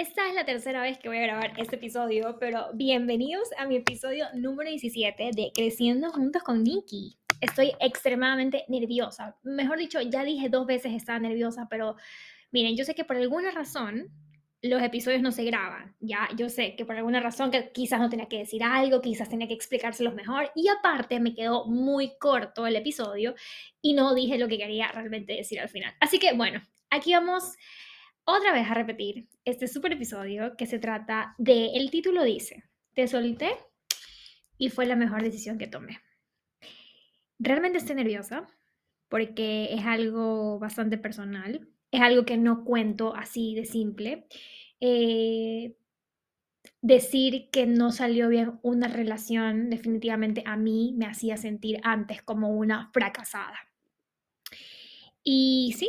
Esta es la tercera vez que voy a grabar este episodio, pero bienvenidos a mi episodio número 17 de Creciendo Juntos con Nikki. Estoy extremadamente nerviosa. Mejor dicho, ya dije dos veces estaba nerviosa, pero miren, yo sé que por alguna razón los episodios no se graban. Ya, yo sé que por alguna razón que quizás no tenía que decir algo, quizás tenía que explicárselos mejor y aparte me quedó muy corto el episodio y no dije lo que quería realmente decir al final. Así que bueno, aquí vamos otra vez a repetir este super episodio que se trata de, el título dice, te solté y fue la mejor decisión que tomé. Realmente estoy nerviosa porque es algo bastante personal, es algo que no cuento así de simple. Eh, decir que no salió bien una relación definitivamente a mí me hacía sentir antes como una fracasada. Y sí,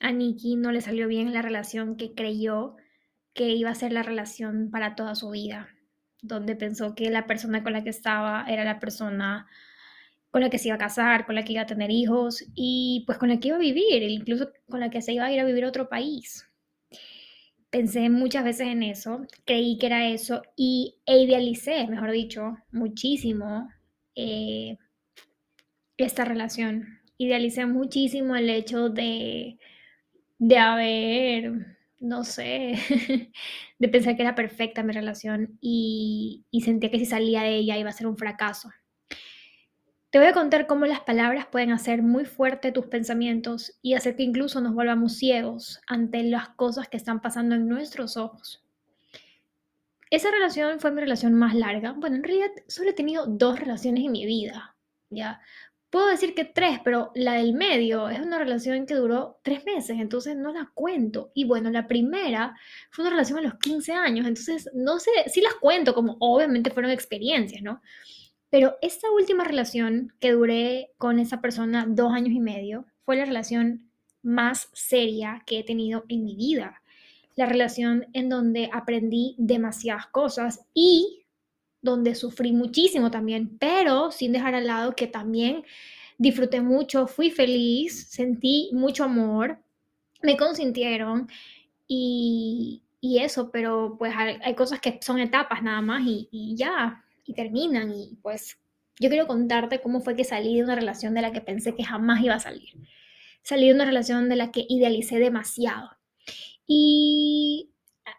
a Nikki no le salió bien la relación que creyó que iba a ser la relación para toda su vida, donde pensó que la persona con la que estaba era la persona con la que se iba a casar, con la que iba a tener hijos y pues con la que iba a vivir, incluso con la que se iba a ir a vivir a otro país. Pensé muchas veces en eso, creí que era eso y e idealicé, mejor dicho, muchísimo eh, esta relación. Idealicé muchísimo el hecho de de haber, no sé, de pensar que era perfecta mi relación y, y sentía que si salía de ella iba a ser un fracaso. Te voy a contar cómo las palabras pueden hacer muy fuerte tus pensamientos y hacer que incluso nos volvamos ciegos ante las cosas que están pasando en nuestros ojos. Esa relación fue mi relación más larga. Bueno, en realidad solo he tenido dos relaciones en mi vida, ¿ya? Puedo decir que tres, pero la del medio es una relación que duró tres meses, entonces no la cuento. Y bueno, la primera fue una relación a los 15 años, entonces no sé, sí las cuento, como obviamente fueron experiencias, ¿no? Pero esta última relación que duré con esa persona dos años y medio fue la relación más seria que he tenido en mi vida. La relación en donde aprendí demasiadas cosas y donde sufrí muchísimo también, pero sin dejar al lado que también disfruté mucho, fui feliz, sentí mucho amor, me consintieron y, eso, pero pues hay, cosas que son etapas nada más y, y ya, y terminan y pues yo quiero contarte cómo fue que salí de una relación de la que pensé que jamás iba a salir. Salí de una relación de la que idealicé demasiado. Y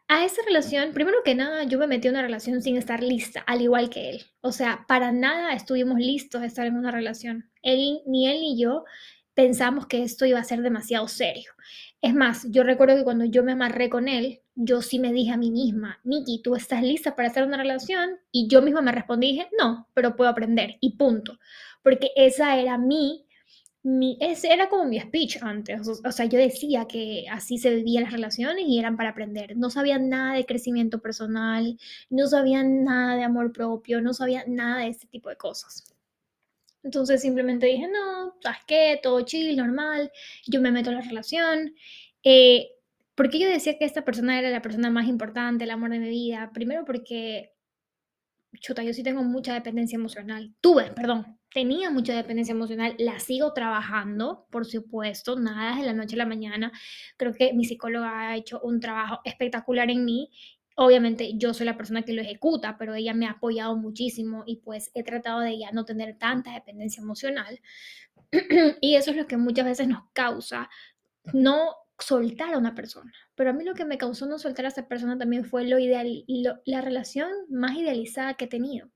a esa relación, primero que nada, yo me metí en una relación sin estar lista, al igual que él. O sea, para nada estuvimos listos de estar en una relación. Él, ni él ni yo pensamos que esto iba a ser demasiado serio. Es más, yo recuerdo que cuando yo me amarré con él, yo sí me dije a mí misma, Nikki, ¿tú estás lista para hacer una relación? Y yo misma me respondí, dije, no, pero puedo aprender y punto. Porque esa era mi ese era como mi speech antes. O, sea, yo decía que así se vivían las relaciones y eran para aprender. No sabía nada de crecimiento personal, no sabía nada de amor propio, no sabía nada de este tipo de cosas. Entonces simplemente dije, no, ¿sabes qué? Todo chill, normal. Yo me meto en la relación. Eh, ¿Por qué yo decía que esta persona era la persona más importante, el amor de mi vida? Primero porque, chuta, yo sí tengo mucha dependencia emocional. Tuve, perdón, tenía mucha dependencia emocional, la sigo trabajando, por supuesto, nada de la noche a la mañana. Creo que mi psicóloga ha hecho un trabajo espectacular en mí. Obviamente yo soy la persona que lo ejecuta, pero ella me ha apoyado muchísimo y pues he tratado de ya no tener tanta dependencia emocional. y eso es lo que muchas veces nos causa no soltar a una persona. Pero a mí lo que me causó no soltar a esa persona también fue lo ideal, la relación más idealizada que he tenido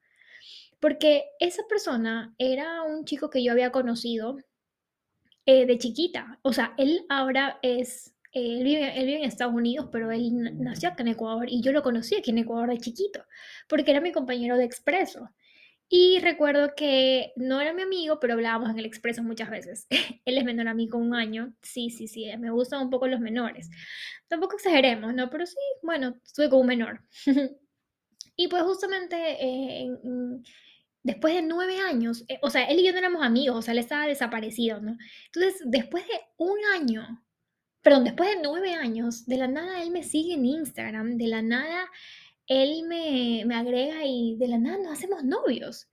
porque esa persona era un chico que yo había conocido eh, de chiquita. O sea, él ahora es, él, vive, en Estados Unidos, pero él nació acá en Ecuador y yo lo conocí aquí en Ecuador de chiquito, porque era mi compañero de expreso. Y recuerdo que no era mi amigo, pero hablábamos en el expreso muchas veces. Él es menor a mí con un año. Sí, sí, sí, me gustan un poco los menores. Tampoco exageremos, ¿no? Pero sí, bueno, estuve con un menor. y pues justamente eh, en, después de nueve años, eh, o sea, él y yo no éramos amigos, o sea, él estaba desaparecido, ¿no? Entonces, después de un año, perdón, después de nueve años, de la nada él me sigue en Instagram, de la nada él me, me agrega y de la nada nos hacemos novios.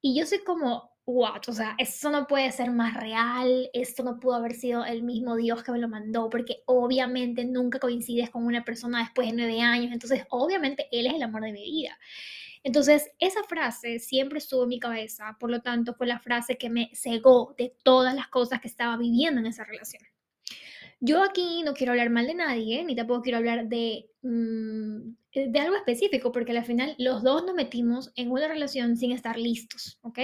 Y yo soy como, what, o sea, esto no puede ser más real, esto no pudo haber sido el mismo Dios que me lo mandó, porque obviamente nunca coincides con una persona después de nueve años, entonces obviamente Él es el amor de mi vida. Entonces, esa frase siempre estuvo en mi cabeza, por lo tanto, fue la frase que me cegó de todas las cosas que estaba viviendo en esa relación. Yo aquí no quiero hablar mal de nadie, ni tampoco quiero hablar de, mm, de algo específico, porque al final los dos nos metimos en una relación sin estar listos, ¿ok?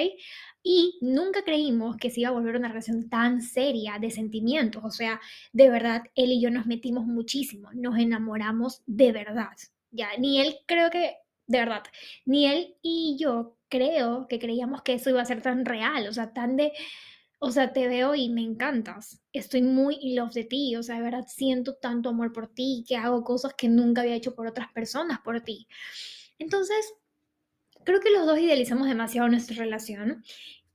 Y nunca creímos que se iba a volver una relación tan seria de sentimientos, o sea, de verdad, él y yo nos metimos muchísimo, nos enamoramos de verdad, ya, ni él creo que, de verdad, ni él y yo creo que creíamos que eso iba a ser tan real, o sea, tan de o sea, te veo y me encantas. Estoy muy in love de ti. O sea, de verdad siento tanto amor por ti que hago cosas que nunca había hecho por otras personas por ti. Entonces, creo que los dos idealizamos demasiado nuestra relación.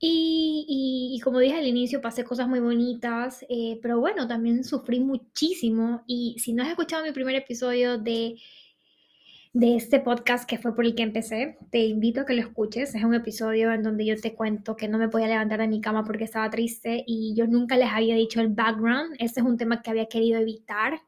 Y, como dije al inicio, pasé cosas muy bonitas, eh, pero bueno, también sufrí muchísimo. Y si no has escuchado mi primer episodio de de este podcast que fue por el que empecé. Te invito a que lo escuches. Es un episodio en donde yo te cuento que no me podía levantar de mi cama porque estaba triste y yo nunca les había dicho el background. Ese es un tema que había querido evitar,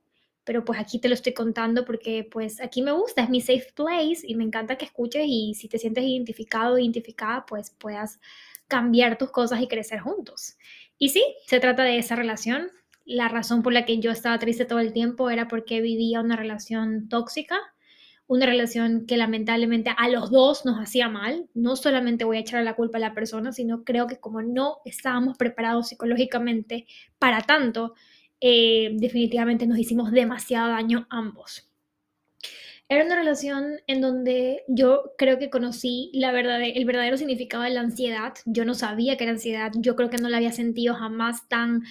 pero pues aquí te lo estoy contando porque pues aquí me gusta, es mi safe place y me encanta que escuches y si te sientes identificado identificada, pues puedas cambiar tus cosas y crecer juntos. Y sí, se trata de esa relación. La razón por la que yo estaba triste todo el tiempo era porque vivía una relación tóxica una relación que lamentablemente a los dos nos hacía mal. No solamente voy a echar la culpa a la persona, sino creo que como no estábamos preparados psicológicamente para tanto, eh, definitivamente nos hicimos demasiado daño ambos. Era una relación en donde yo creo que conocí la verdad, el verdadero significado de la ansiedad. Yo no sabía que era ansiedad, yo creo que no la había sentido jamás tan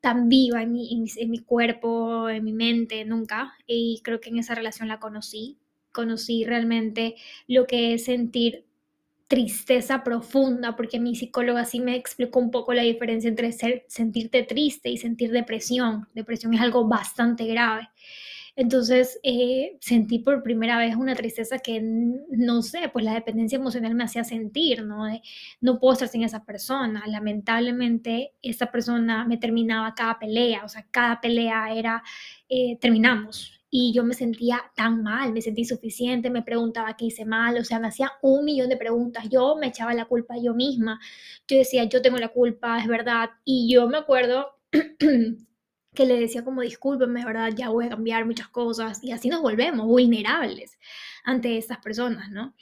tan viva en mi, en mi, cuerpo, en mi mente, nunca. Y creo que en esa relación la conocí conocí realmente lo que es sentir tristeza profunda, porque mi psicóloga sí me explicó un poco la diferencia entre sentirte triste y sentir depresión. Depresión es algo bastante grave. Entonces eh, sentí por primera vez una tristeza que no sé, pues la dependencia emocional me hacía sentir, ¿no? no puedo estar sin esa persona. Lamentablemente esa persona me terminaba cada pelea, o sea, cada pelea era, eh, terminamos, y yo me sentía tan mal, me sentí insuficiente, me preguntaba qué hice mal, o sea, me hacía un millón de preguntas, yo me echaba la culpa yo misma, yo decía, yo tengo la culpa, es verdad, y yo me acuerdo que le decía como, discúlpeme, es verdad, ya voy a cambiar muchas cosas, y así nos volvemos vulnerables ante estas personas, ¿no?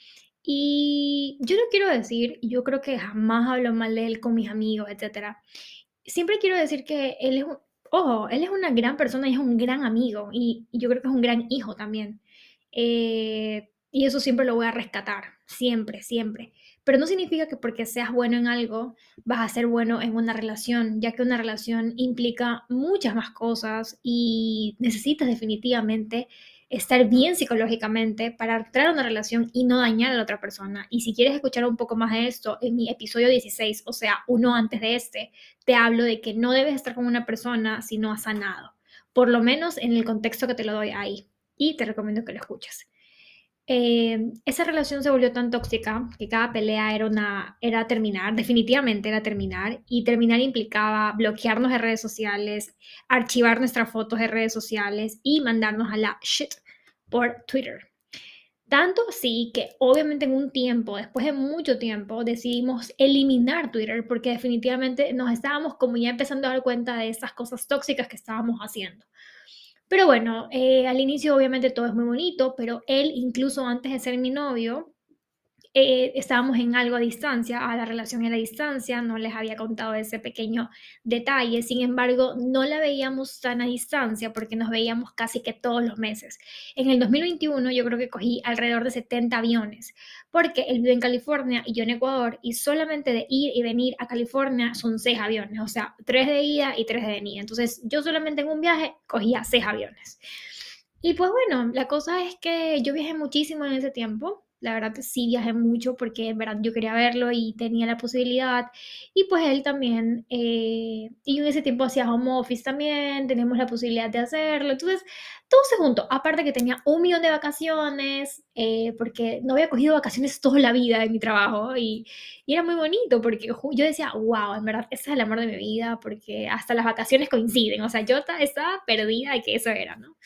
Y yo no quiero decir, yo creo que jamás hablo mal de él con mis amigos, etcétera. Siempre quiero decir que él es un, ojo, él es una gran persona y es un gran amigo y, yo creo que es un gran hijo también. Eh, y eso siempre lo voy a rescatar, siempre, siempre. Pero no significa que porque seas bueno en algo vas a ser bueno en una relación, ya que una relación implica muchas más cosas y necesitas definitivamente estar bien psicológicamente para entrar a una relación y no dañar a la otra persona. Y si quieres escuchar un poco más de esto, en mi episodio 16, o sea, uno antes de este, te hablo de que no debes estar con una persona si no has sanado, por lo menos en el contexto que te lo doy ahí. Y te recomiendo que lo escuches. Eh, esa relación se volvió tan tóxica que cada pelea era, una, era terminar, definitivamente era terminar, y terminar implicaba bloquearnos de redes sociales, archivar nuestras fotos de redes sociales y mandarnos a la shit por Twitter. Tanto así que obviamente en un tiempo, después de mucho tiempo, decidimos eliminar Twitter porque definitivamente nos estábamos como ya empezando a dar cuenta de esas cosas tóxicas que estábamos haciendo. Pero bueno, eh, al inicio obviamente todo es muy bonito, pero él incluso antes de ser mi novio, eh, estábamos en algo a distancia, a la relación a la distancia, no les había contado ese pequeño detalle, sin embargo, no la veíamos tan a distancia porque nos veíamos casi que todos los meses. En el 2021 yo creo que cogí alrededor de 70 aviones, porque él vive en California y yo en Ecuador, y solamente de ir y venir a California son 6 aviones, o sea, 3 de ida y 3 de venida. Entonces yo solamente en un viaje cogía 6 aviones. Y pues bueno, la cosa es que yo viajé muchísimo en ese tiempo La verdad sí viajé mucho porque en verdad yo quería verlo y tenía la posibilidad. Y pues él también, eh, y en ese tiempo hacía home office también, tenemos la posibilidad de hacerlo. Entonces, todo se juntó. Aparte que tenía un millón de vacaciones, eh, porque no había cogido vacaciones toda la vida en mi trabajo y, y, era muy bonito porque yo decía, wow, en verdad, ese es el amor de mi vida porque hasta las vacaciones coinciden. O sea, yo estaba perdida de que eso era, ¿no?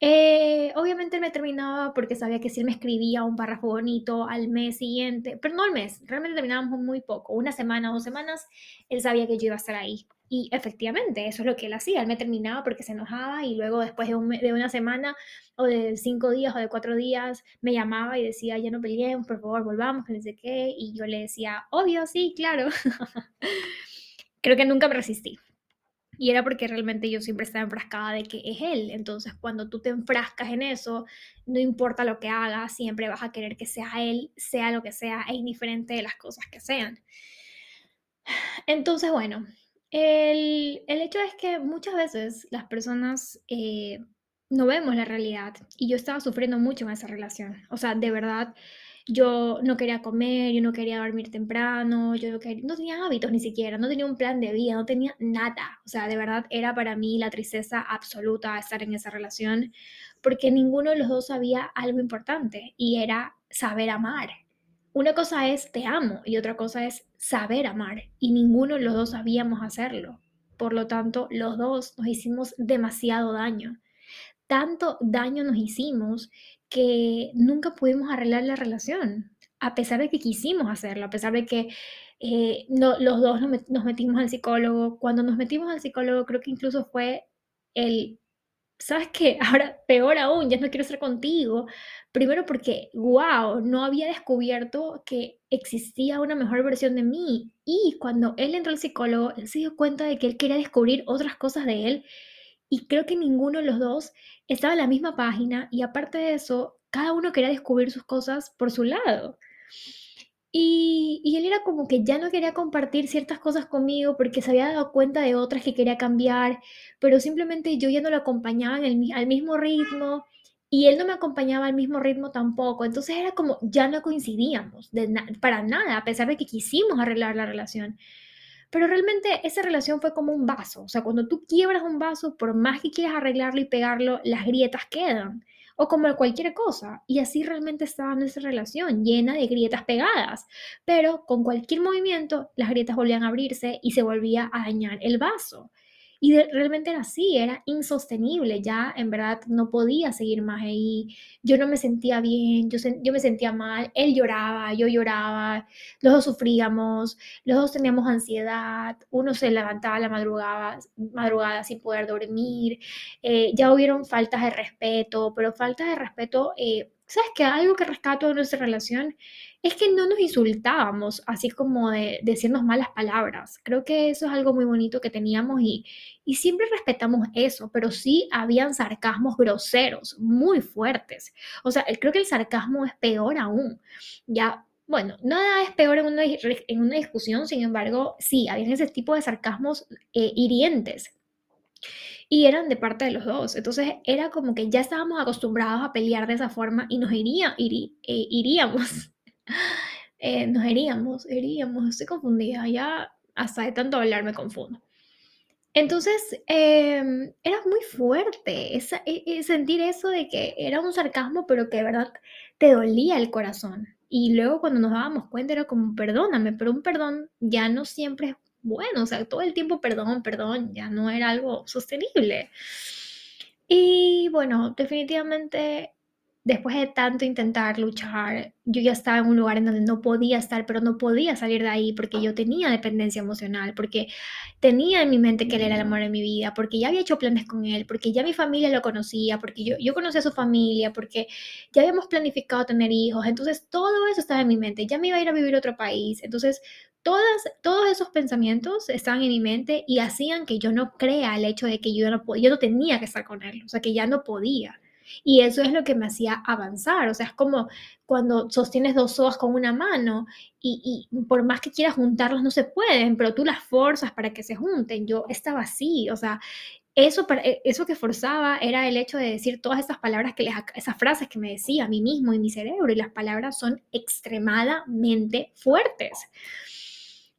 Eh, obviamente me terminaba porque sabía que si él me escribía un párrafo bonito al mes siguiente, pero no al mes, realmente terminábamos muy poco, una semana, dos semanas, él sabía que yo iba a estar ahí. Y efectivamente, eso es lo que él hacía, él me terminaba porque se enojaba y luego después de, una semana o de cinco días o de cuatro días me llamaba y decía, ya no peleemos, por favor, volvamos, que no sé qué, y yo le decía, obvio, sí, claro. Creo que nunca me resistí. Y era porque realmente yo siempre estaba enfrascada de que es él. Entonces, cuando tú te enfrascas en eso, no importa lo que hagas, siempre vas a querer que sea él, sea lo que sea, e indiferente de las cosas que sean. Entonces, bueno, el, hecho es que muchas veces las personas eh, no vemos la realidad y yo estaba sufriendo mucho en esa relación. O sea, de verdad, yo no quería comer, yo no quería dormir temprano, yo no, tenía hábitos ni siquiera, no tenía un plan de vida, no tenía nada. O sea, de verdad era para mí la tristeza absoluta estar en esa relación, porque ninguno de los dos sabía algo importante y era saber amar. Una cosa es te amo y otra cosa es saber amar y ninguno de los dos sabíamos hacerlo. Por lo tanto, los dos nos hicimos demasiado daño. Tanto daño nos hicimos que nunca pudimos arreglar la relación, a pesar de que quisimos hacerlo, a pesar de que eh, no, los dos nos, metimos al psicólogo. Cuando nos metimos al psicólogo, creo que incluso fue el, ¿sabes qué? Ahora, peor aún, ya no quiero estar contigo. Primero porque, wow, no había descubierto que existía una mejor versión de mí. Y cuando él entró al psicólogo, él se dio cuenta de que él quería descubrir otras cosas de él y creo que ninguno de los dos estaba en la misma página y aparte de eso, cada uno quería descubrir sus cosas por su lado. Y, y, él era como que ya no quería compartir ciertas cosas conmigo porque se había dado cuenta de otras que quería cambiar, pero simplemente yo ya no lo acompañaba al mismo ritmo y él no me acompañaba al mismo ritmo tampoco. Entonces era como ya no coincidíamos para nada, a pesar de que quisimos arreglar la relación. Pero realmente esa relación fue como un vaso. O sea, cuando tú quiebras un vaso, por más que quieras arreglarlo y pegarlo, las grietas quedan. O como cualquier cosa. Y así realmente estaba esa relación, llena de grietas pegadas. Pero con cualquier movimiento, las grietas volvían a abrirse y se volvía a dañar el vaso. Y realmente era así, era insostenible, ya en verdad no podía seguir más ahí, yo no me sentía bien, yo, yo me sentía mal, él lloraba, yo lloraba, los dos sufríamos, los dos teníamos ansiedad, uno se levantaba a la madrugada, madrugada sin poder dormir, eh, ya hubieron faltas de respeto, pero faltas de respeto, eh, ¿sabes qué? Algo que rescato de nuestra relación es que no nos insultábamos, así como de, decirnos malas palabras. Creo que eso es algo muy bonito que teníamos y, siempre respetamos eso, pero sí habían sarcasmos groseros, muy fuertes. O sea, creo que el sarcasmo es peor aún. Ya, bueno, nada es peor en una, en una discusión, sin embargo, sí, había ese tipo de sarcasmos eh, hirientes y eran de parte de los dos. Entonces era como que ya estábamos acostumbrados a pelear de esa forma y nos iría, eh, iríamos eh, nos iríamos, iríamos, estoy confundida, ya hasta de tanto hablar me confundo. Entonces, em, era muy fuerte esa, e, e, sentir eso de que era un sarcasmo, pero que de verdad te dolía el corazón. Y luego cuando nos dábamos cuenta era como, perdóname, pero un perdón ya no siempre es bueno, o sea, todo el tiempo perdón, perdón, ya no era algo sostenible. Y bueno, definitivamente después de tanto intentar luchar, yo ya estaba en un lugar en donde no podía estar, pero no podía salir de ahí porque yo tenía dependencia emocional, porque tenía en mi mente que él era el amor de mi vida, porque ya había hecho planes con él, porque ya mi familia lo conocía, porque yo, yo conocía a su familia, porque ya habíamos planificado tener hijos, entonces todo eso estaba en mi mente, ya me iba a ir a vivir a otro país, entonces Todas, todos esos pensamientos estaban en mi mente y hacían que yo no crea el hecho de que yo no, yo no tenía que estar con él, o sea, que ya no podía. Y eso es lo que me hacía avanzar. O sea, es como cuando sostienes dos hojas con una mano y, y, por más que quieras juntarlos no se pueden, pero tú las forzas para que se junten. Yo estaba así, o sea, eso, e, eso que forzaba era el hecho de decir todas esas palabras, que esas frases que me decía a mí mismo y mi cerebro, y las palabras son extremadamente fuertes.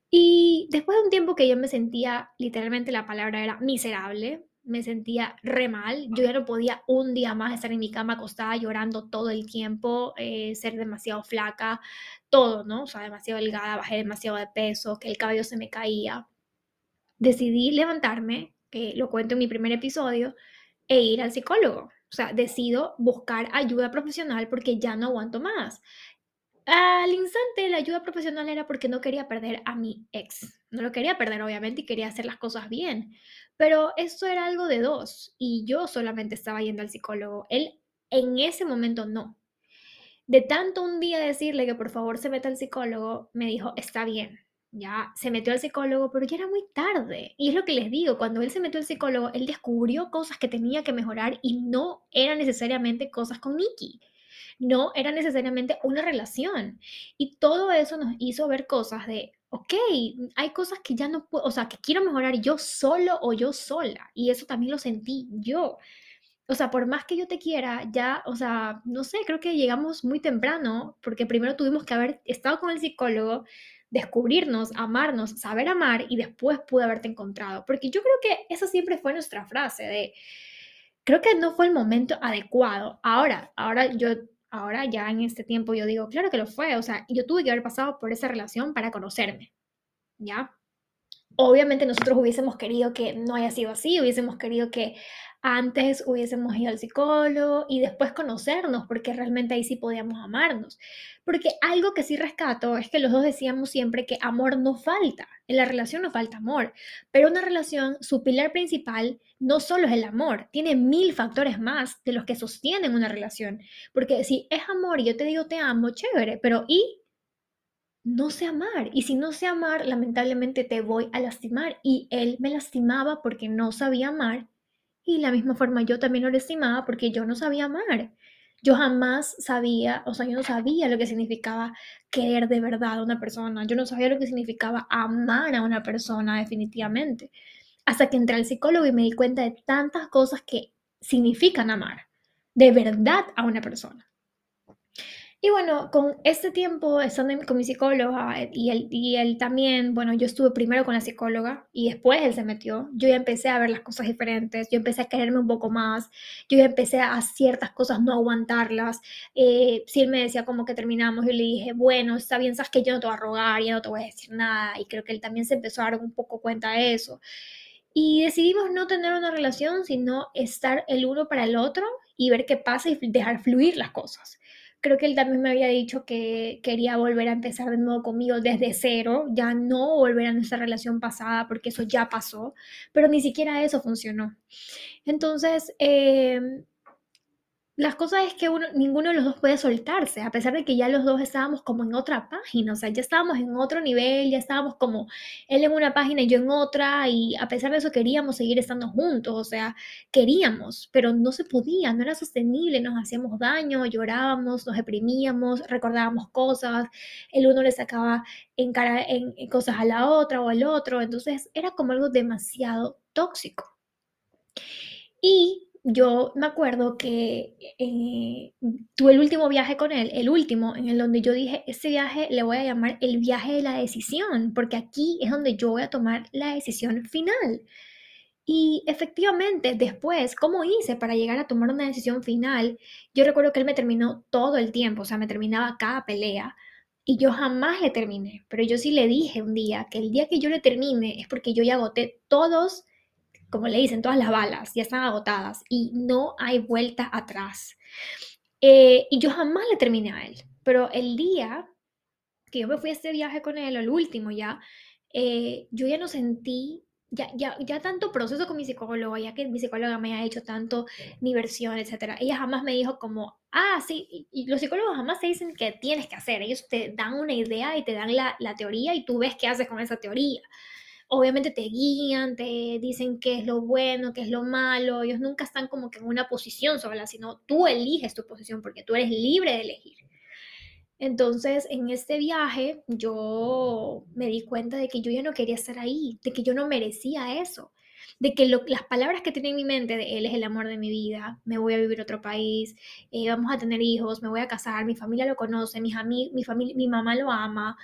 Y después de un tiempo que yo me sentía, literalmente la palabra era miserable, me sentía re mal, yo ya no podía un día más estar en mi cama acostada llorando todo el tiempo, eh, ser demasiado flaca, todo, ¿no? O sea, demasiado delgada, bajé demasiado de peso, que el cabello se me caía. Decidí levantarme, que lo cuento en mi primer episodio, e ir al psicólogo. O sea, decido buscar ayuda profesional porque ya no aguanto más. Al instante, la ayuda profesional era porque no quería perder a mi ex. No lo quería perder, obviamente, y quería hacer las cosas bien. Pero esto era algo de dos y yo solamente estaba yendo al psicólogo. Él en ese momento no. De tanto un día decirle que por favor se meta al psicólogo, me dijo, está bien. Ya se metió al psicólogo, pero ya era muy tarde. Y es lo que les digo, cuando él se metió al psicólogo, él descubrió cosas que tenía que mejorar y no eran necesariamente cosas con Nikki no era necesariamente una relación. Y todo eso nos hizo ver cosas de, ok, hay cosas que ya no puedo, o sea, que quiero mejorar yo solo o yo sola. Y eso también lo sentí yo. O sea, por más que yo te quiera, ya, o sea, no sé, creo que llegamos muy temprano, porque primero tuvimos que haber estado con el psicólogo, descubrirnos, amarnos, saber amar y después pude haberte encontrado. Porque yo creo que esa siempre fue nuestra frase de, creo que no fue el momento adecuado. Ahora, ahora yo ahora ya en este tiempo yo digo, claro que lo fue, o sea, yo tuve que haber pasado por esa relación para conocerme, ¿ya? Obviamente nosotros hubiésemos querido que no haya sido así, hubiésemos querido que antes hubiésemos ido al psicólogo y después conocernos, porque realmente ahí sí podíamos amarnos. Porque algo que sí rescato es que los dos decíamos siempre que amor no falta, en la relación no falta amor, pero una relación, su pilar principal no solo es el amor, tiene mil factores más de los que sostienen una relación. Porque si es amor y yo te digo te amo, chévere, pero ¿y? no sé amar. Y si no sé amar, lamentablemente te voy a lastimar. Y él me lastimaba porque no sabía amar. Y de la misma forma yo también lo lastimaba porque yo no sabía amar. Yo jamás sabía, o sea, yo no sabía lo que significaba querer de verdad a una persona. Yo no sabía lo que significaba amar a una persona definitivamente. Hasta que entré al psicólogo y me di cuenta de tantas cosas que significan amar de verdad a una persona. Y bueno, con este tiempo estando con mi psicóloga eh, y él, y él también, bueno, yo estuve primero con la psicóloga y después él se metió, yo ya empecé a ver las cosas diferentes, yo empecé a quererme un poco más, yo ya empecé a ciertas cosas no aguantarlas. Eh, si él me decía como que terminamos, yo le dije, bueno, está bien, sabes que yo no te voy a rogar, ya no te voy a decir nada. Y creo que él también se empezó a dar un poco cuenta de eso. Y decidimos no tener una relación, sino estar el uno para el otro y ver qué pasa y dejar fluir las cosas. Creo que él también me había dicho que quería volver a empezar de nuevo conmigo desde cero, ya no volver a nuestra relación pasada, porque eso ya pasó, pero ni siquiera eso funcionó. Entonces, eh, las cosas es que uno, ninguno de los dos puede soltarse, a pesar de que ya los dos estábamos como en otra página, o sea, ya estábamos en otro nivel, ya estábamos como él en una página y yo en otra, y a pesar de eso queríamos seguir estando juntos, o sea, queríamos, pero no se podía, no era sostenible, nos hacíamos daño, llorábamos, nos deprimíamos, recordábamos cosas, el uno le sacaba en cara en, en cosas a la otra o al otro, entonces era como algo demasiado tóxico. Y yo me acuerdo que eh, tuve el último viaje con él, el último, en el donde yo dije, este viaje le voy a llamar el viaje de la decisión, porque aquí es donde yo voy a tomar la decisión final. Y efectivamente, después, ¿cómo hice para llegar a tomar una decisión final? Yo recuerdo que él me terminó todo el tiempo, o sea, me terminaba cada pelea. Y yo jamás le terminé, pero yo sí le dije un día que el día que yo le termine es porque yo ya agoté todos como le dicen, todas las balas ya están agotadas y no hay vuelta atrás. Eh, y yo jamás le terminé a él, pero el día que yo me fui a este viaje con él, el último ya, eh, yo ya no sentí, ya, ya, ya tanto proceso con mi psicóloga, ya que mi psicóloga me ha hecho tanto mi versión, etcétera. Ella jamás me dijo como, ah, sí, y, los psicólogos jamás te dicen que tienes que hacer, ellos te dan una idea y te dan la, la teoría y tú ves qué haces con esa teoría obviamente te guían, te dicen qué es lo bueno, qué es lo malo, ellos nunca están como que en una posición sola, sino tú eliges tu posición porque tú eres libre de elegir. Entonces, en este viaje, yo me di cuenta de que yo ya no quería estar ahí, de que yo no merecía eso. de que las palabras que tiene en mi mente de él es el amor de mi vida, me voy a vivir a otro país, eh, vamos a tener hijos, me voy a casar, mi familia lo conoce, mis mi, familia, mi mamá lo ama,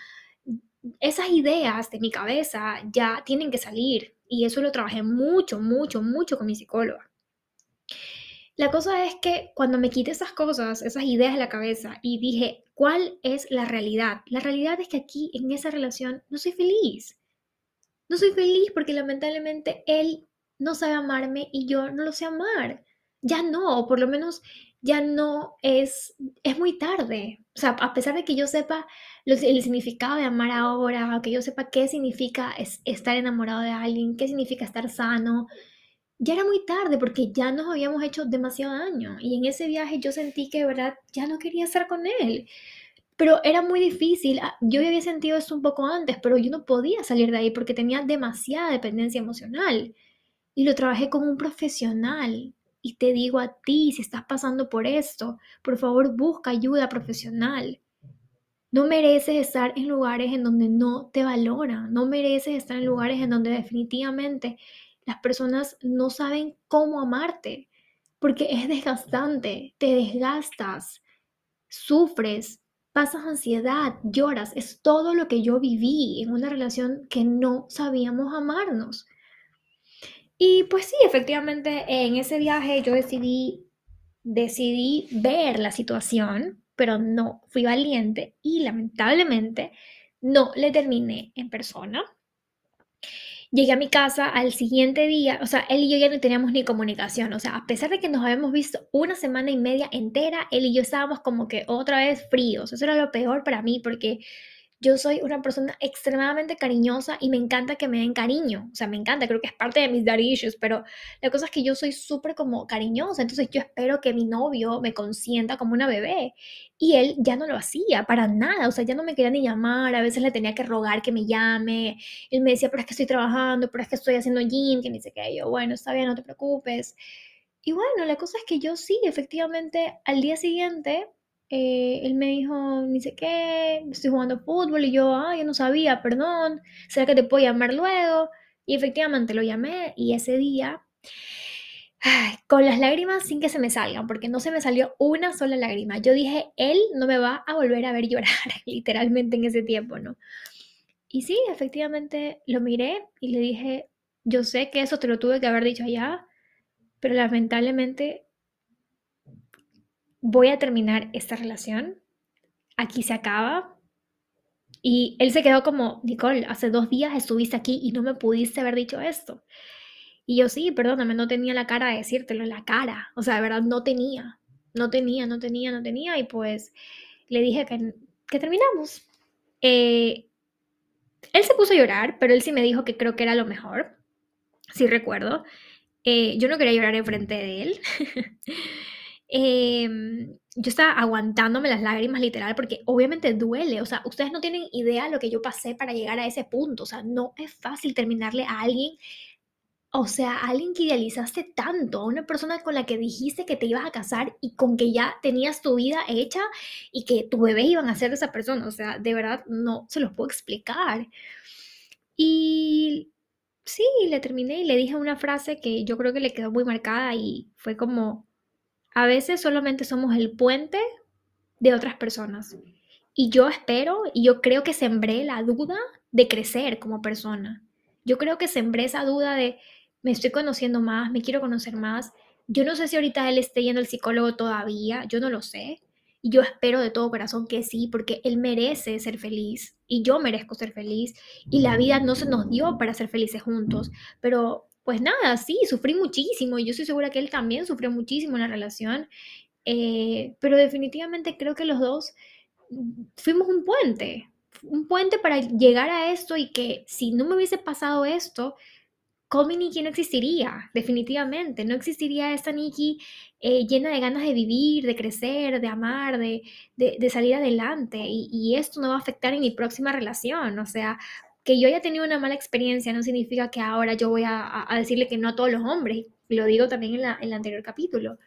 esas ideas de mi cabeza ya tienen que salir y eso lo trabajé mucho, mucho, mucho con mi psicóloga. La cosa es que cuando me quité esas cosas, esas ideas de la cabeza y dije, ¿cuál es la realidad? La realidad es que aquí, en esa relación, no soy feliz. No soy feliz porque lamentablemente él no sabe amarme y yo no lo sé amar. Ya no, o por lo menos ya no es, es muy tarde. O sea, a pesar de que yo sepa el significado de amar ahora, o que yo sepa qué significa estar enamorado de alguien, qué significa estar sano, ya era muy tarde porque ya nos habíamos hecho demasiado daño y en ese viaje yo sentí que de verdad ya no quería estar con él. Pero era muy difícil. Ah, yo había sentido esto un poco antes, pero yo no podía salir de ahí porque tenía demasiada dependencia emocional. Y lo trabajé como un profesional. Y te digo a ti, si estás pasando por esto, por favor busca ayuda profesional. No mereces estar en lugares en donde no te valoran. No mereces estar en lugares en donde definitivamente las personas no saben cómo amarte, porque es desgastante, te desgastas, sufres, pasas ansiedad, lloras. Es todo lo que yo viví en una relación que no sabíamos amarnos. Y pues sí, efectivamente, en ese viaje yo decidí, decidí ver la situación, pero no fui valiente y lamentablemente no le terminé en persona. Llegué a mi casa al siguiente día, o sea, él y yo ya no teníamos ni comunicación, o sea, a pesar de que nos habíamos visto una semana y media entera, él y yo estábamos como que otra vez fríos, eso era lo peor para mí porque yo soy una persona extremadamente cariñosa y me encanta que me den cariño. O sea, me encanta, creo que es parte de mis daddy issues, pero la cosa es que yo soy súper como cariñosa, entonces yo espero que mi novio me consienta como una bebé. Y él ya no lo hacía para nada, o sea, ya no me quería ni llamar, a veces le tenía que rogar que me llame. Él me decía, pero es que estoy trabajando, pero es que estoy haciendo gym, que ni sé qué. Yo, bueno, está bien, no te preocupes. Y bueno, la cosa es que yo sí, efectivamente, al día siguiente eh, él me dijo, ni sé qué, estoy jugando fútbol y yo, ah, yo no sabía, perdón, ¿será que te puedo llamar luego? Y efectivamente lo llamé y ese día, con las lágrimas sin que se me salgan, porque no se me salió una sola lágrima. Yo dije, él no me va a volver a ver llorar, literalmente en ese tiempo, ¿no? Y sí, efectivamente lo miré y le dije, yo sé que eso te lo tuve que haber dicho allá, pero lamentablemente voy a terminar esta relación, aquí se acaba. Y él se quedó como, Nicole, hace dos días estuviste aquí y no me pudiste haber dicho esto. Y yo sí, perdóname, no tenía la cara de decírtelo, la cara. O sea, de verdad, no tenía. No tenía, no tenía, no tenía. Y pues le dije que, que terminamos. Eh, él se puso a llorar, pero él sí me dijo que creo que era lo mejor. Sí recuerdo. Eh, yo no quería llorar enfrente de él. Em, yo estaba aguantándome las lágrimas literal porque obviamente duele, o sea, ustedes no tienen idea lo que yo pasé para llegar a ese punto, o sea, no es fácil terminarle a alguien, o sea, a alguien que idealizaste tanto, a una persona con la que dijiste que te ibas a casar y con que ya tenías tu vida hecha y que tu bebé iban a ser esa persona, o sea, de verdad no se los puedo explicar. Y sí, le terminé y le dije una frase que yo creo que le quedó muy marcada y fue como a veces solamente somos el puente de otras personas. Y yo espero y yo creo que sembré la duda de crecer como persona. Yo creo que sembré esa duda de me estoy conociendo más, me quiero conocer más. Yo no sé si ahorita él esté yendo al psicólogo todavía, yo no lo sé. Y yo espero de todo corazón que sí, porque él merece ser feliz y yo merezco ser feliz. Y la vida no se nos dio para ser felices juntos, pero pues nada, sí, sufrí muchísimo y yo estoy segura que él también sufrió muchísimo en la relación, eh, pero definitivamente creo que los dos fuimos un puente, un puente para llegar a esto y que si no me hubiese pasado esto, Call Nikki no existiría, definitivamente, no existiría esta Nikki eh, llena de ganas de vivir, de crecer, de amar, de, salir adelante y, y, esto no va a afectar en mi próxima relación, o sea, que yo haya tenido una mala experiencia no significa que ahora yo voy a, decirle que no a todos los hombres. Lo digo también en, el anterior capítulo.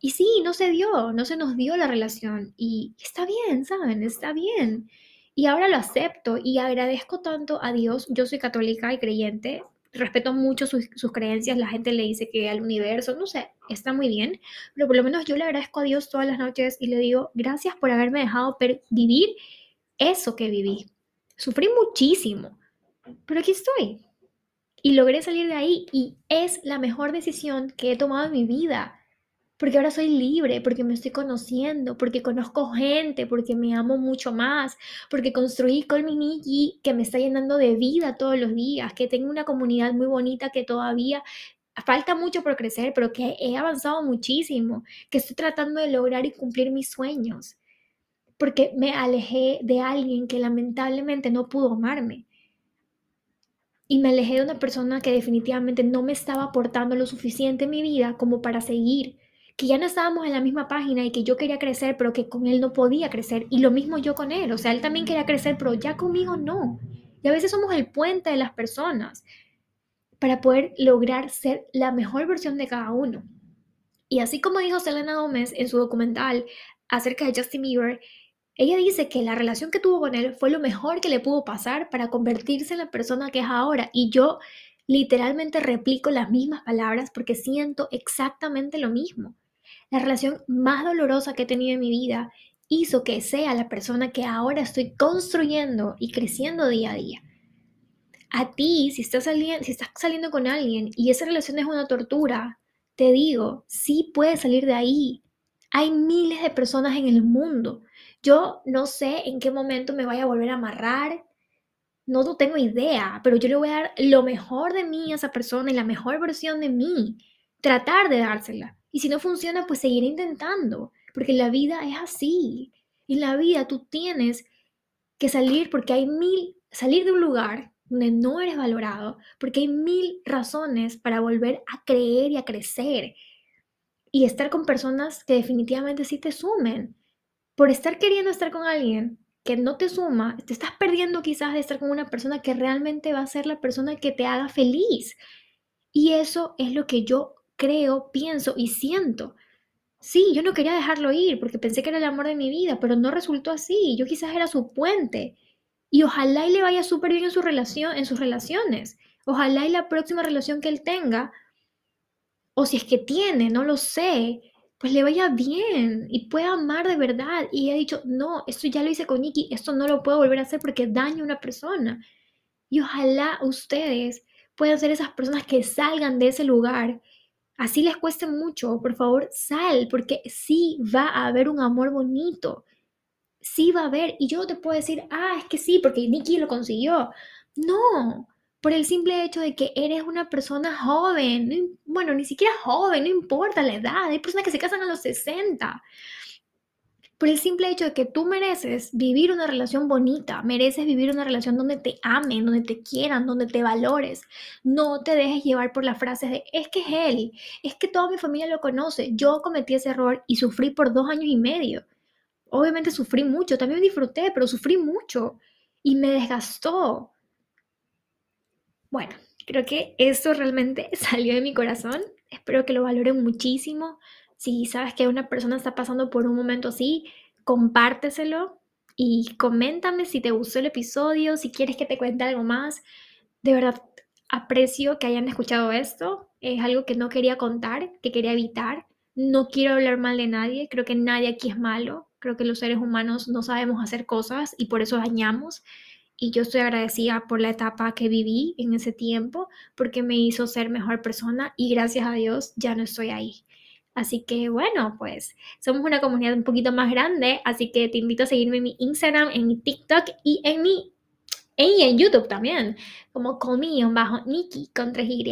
Y sí, no se dio, no se nos dio la relación. Y está bien, ¿saben? Está bien. Y ahora lo acepto y agradezco tanto a Dios. Yo soy católica y creyente. respeto mucho sus, sus, creencias, la gente le dice que al universo, no sé, está muy bien, pero por lo menos yo le agradezco a Dios todas las noches y le digo, gracias por haberme dejado vivir eso que viví. Sufrí muchísimo, pero aquí estoy. Y logré salir de ahí y es la mejor decisión que he tomado en mi vida porque ahora soy libre, porque me estoy conociendo, porque conozco gente, porque me amo mucho más, porque construí con mi Nikki que me está llenando de vida todos los días, que tengo una comunidad muy bonita que todavía falta mucho por crecer, pero que he avanzado muchísimo, que estoy tratando de lograr y cumplir mis sueños, porque me alejé de alguien que lamentablemente no pudo amarme. Y me alejé de una persona que definitivamente no me estaba aportando lo suficiente en mi vida como para seguir que ya no estábamos en la misma página y que yo quería crecer, pero que con él no podía crecer. Y lo mismo yo con él. O sea, él también quería crecer, pero ya conmigo no. Y a veces somos el puente de las personas para poder lograr ser la mejor versión de cada uno. Y así como dijo Selena Gómez en su documental acerca de Justin Bieber, ella dice que la relación que tuvo con él fue lo mejor que le pudo pasar para convertirse en la persona que es ahora. Y yo literalmente replico las mismas palabras porque siento exactamente lo mismo. La relación más dolorosa que he tenido en mi vida hizo que sea la persona que ahora estoy construyendo y creciendo día a día. A ti, si estás, saliendo, si estás saliendo con alguien y esa relación es una tortura, te digo, sí puedes salir de ahí. Hay miles de personas en el mundo. Yo no sé en qué momento me vaya a volver a amarrar, no, tengo idea, pero yo le voy a dar lo mejor de mí a esa persona y la mejor versión de mí. Tratar de dársela. Y si no funciona, pues seguir intentando, porque la vida es así. En la vida tú tienes que salir porque hay mil, salir de un lugar donde no eres valorado, porque hay mil razones para volver a creer y a crecer y estar con personas que definitivamente sí te sumen. Por estar queriendo estar con alguien que no te suma, te estás perdiendo quizás de estar con una persona que realmente va a ser la persona que te haga feliz. Y eso es lo que yo creo, pienso y siento. Sí, yo no quería dejarlo ir porque pensé que era el amor de mi vida, pero no resultó así. Yo quizás era su puente. Y ojalá y le vaya súper bien en su relación, en sus relaciones. Ojalá y la próxima relación que él tenga, o si es que tiene, no lo sé, pues le vaya bien y pueda amar de verdad. Y ha dicho, no, esto ya lo hice con Nikki, esto no lo puedo volver a hacer porque daña a una persona. Y ojalá ustedes puedan ser esas personas que salgan de ese lugar así les cueste mucho, por favor, sal, porque sí va a haber un amor bonito. Sí va a haber, y yo te puedo decir, ah, es que sí, porque Nikki lo consiguió. No, por el simple hecho de que eres una persona joven, bueno, ni siquiera joven, no importa la edad, hay personas que se casan a los 60 por el simple hecho de que tú mereces vivir una relación bonita, mereces vivir una relación donde te amen, donde te quieran, donde te valores. No te dejes llevar por las frases de es que es él, es que toda mi familia lo conoce. Yo cometí ese error y sufrí por dos años y medio. Obviamente sufrí mucho, también disfruté, pero sufrí mucho y me desgastó. Bueno, creo que eso realmente salió de mi corazón. Espero que lo valoren muchísimo. Si sabes que una persona está pasando por un momento así, compárteselo y coméntame si te gustó el episodio, si quieres que te cuente algo más. De verdad, aprecio que hayan escuchado esto. Es algo que no quería contar, que quería evitar. No quiero hablar mal de nadie. Creo que nadie aquí es malo. Creo que los seres humanos no sabemos hacer cosas y por eso dañamos. Y yo estoy agradecida por la etapa que viví en ese tiempo porque me hizo ser mejor persona y gracias a Dios ya no estoy ahí. Así que bueno, pues somos una comunidad un poquito más grande, así que te invito a seguirme en mi Instagram, en mi TikTok y en mi y en YouTube también, como comillón bajo Nikki con tres Y.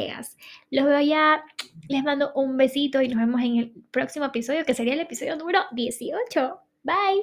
Los veo ya, les mando un besito y nos vemos en el próximo episodio, que sería el episodio número 18. Bye.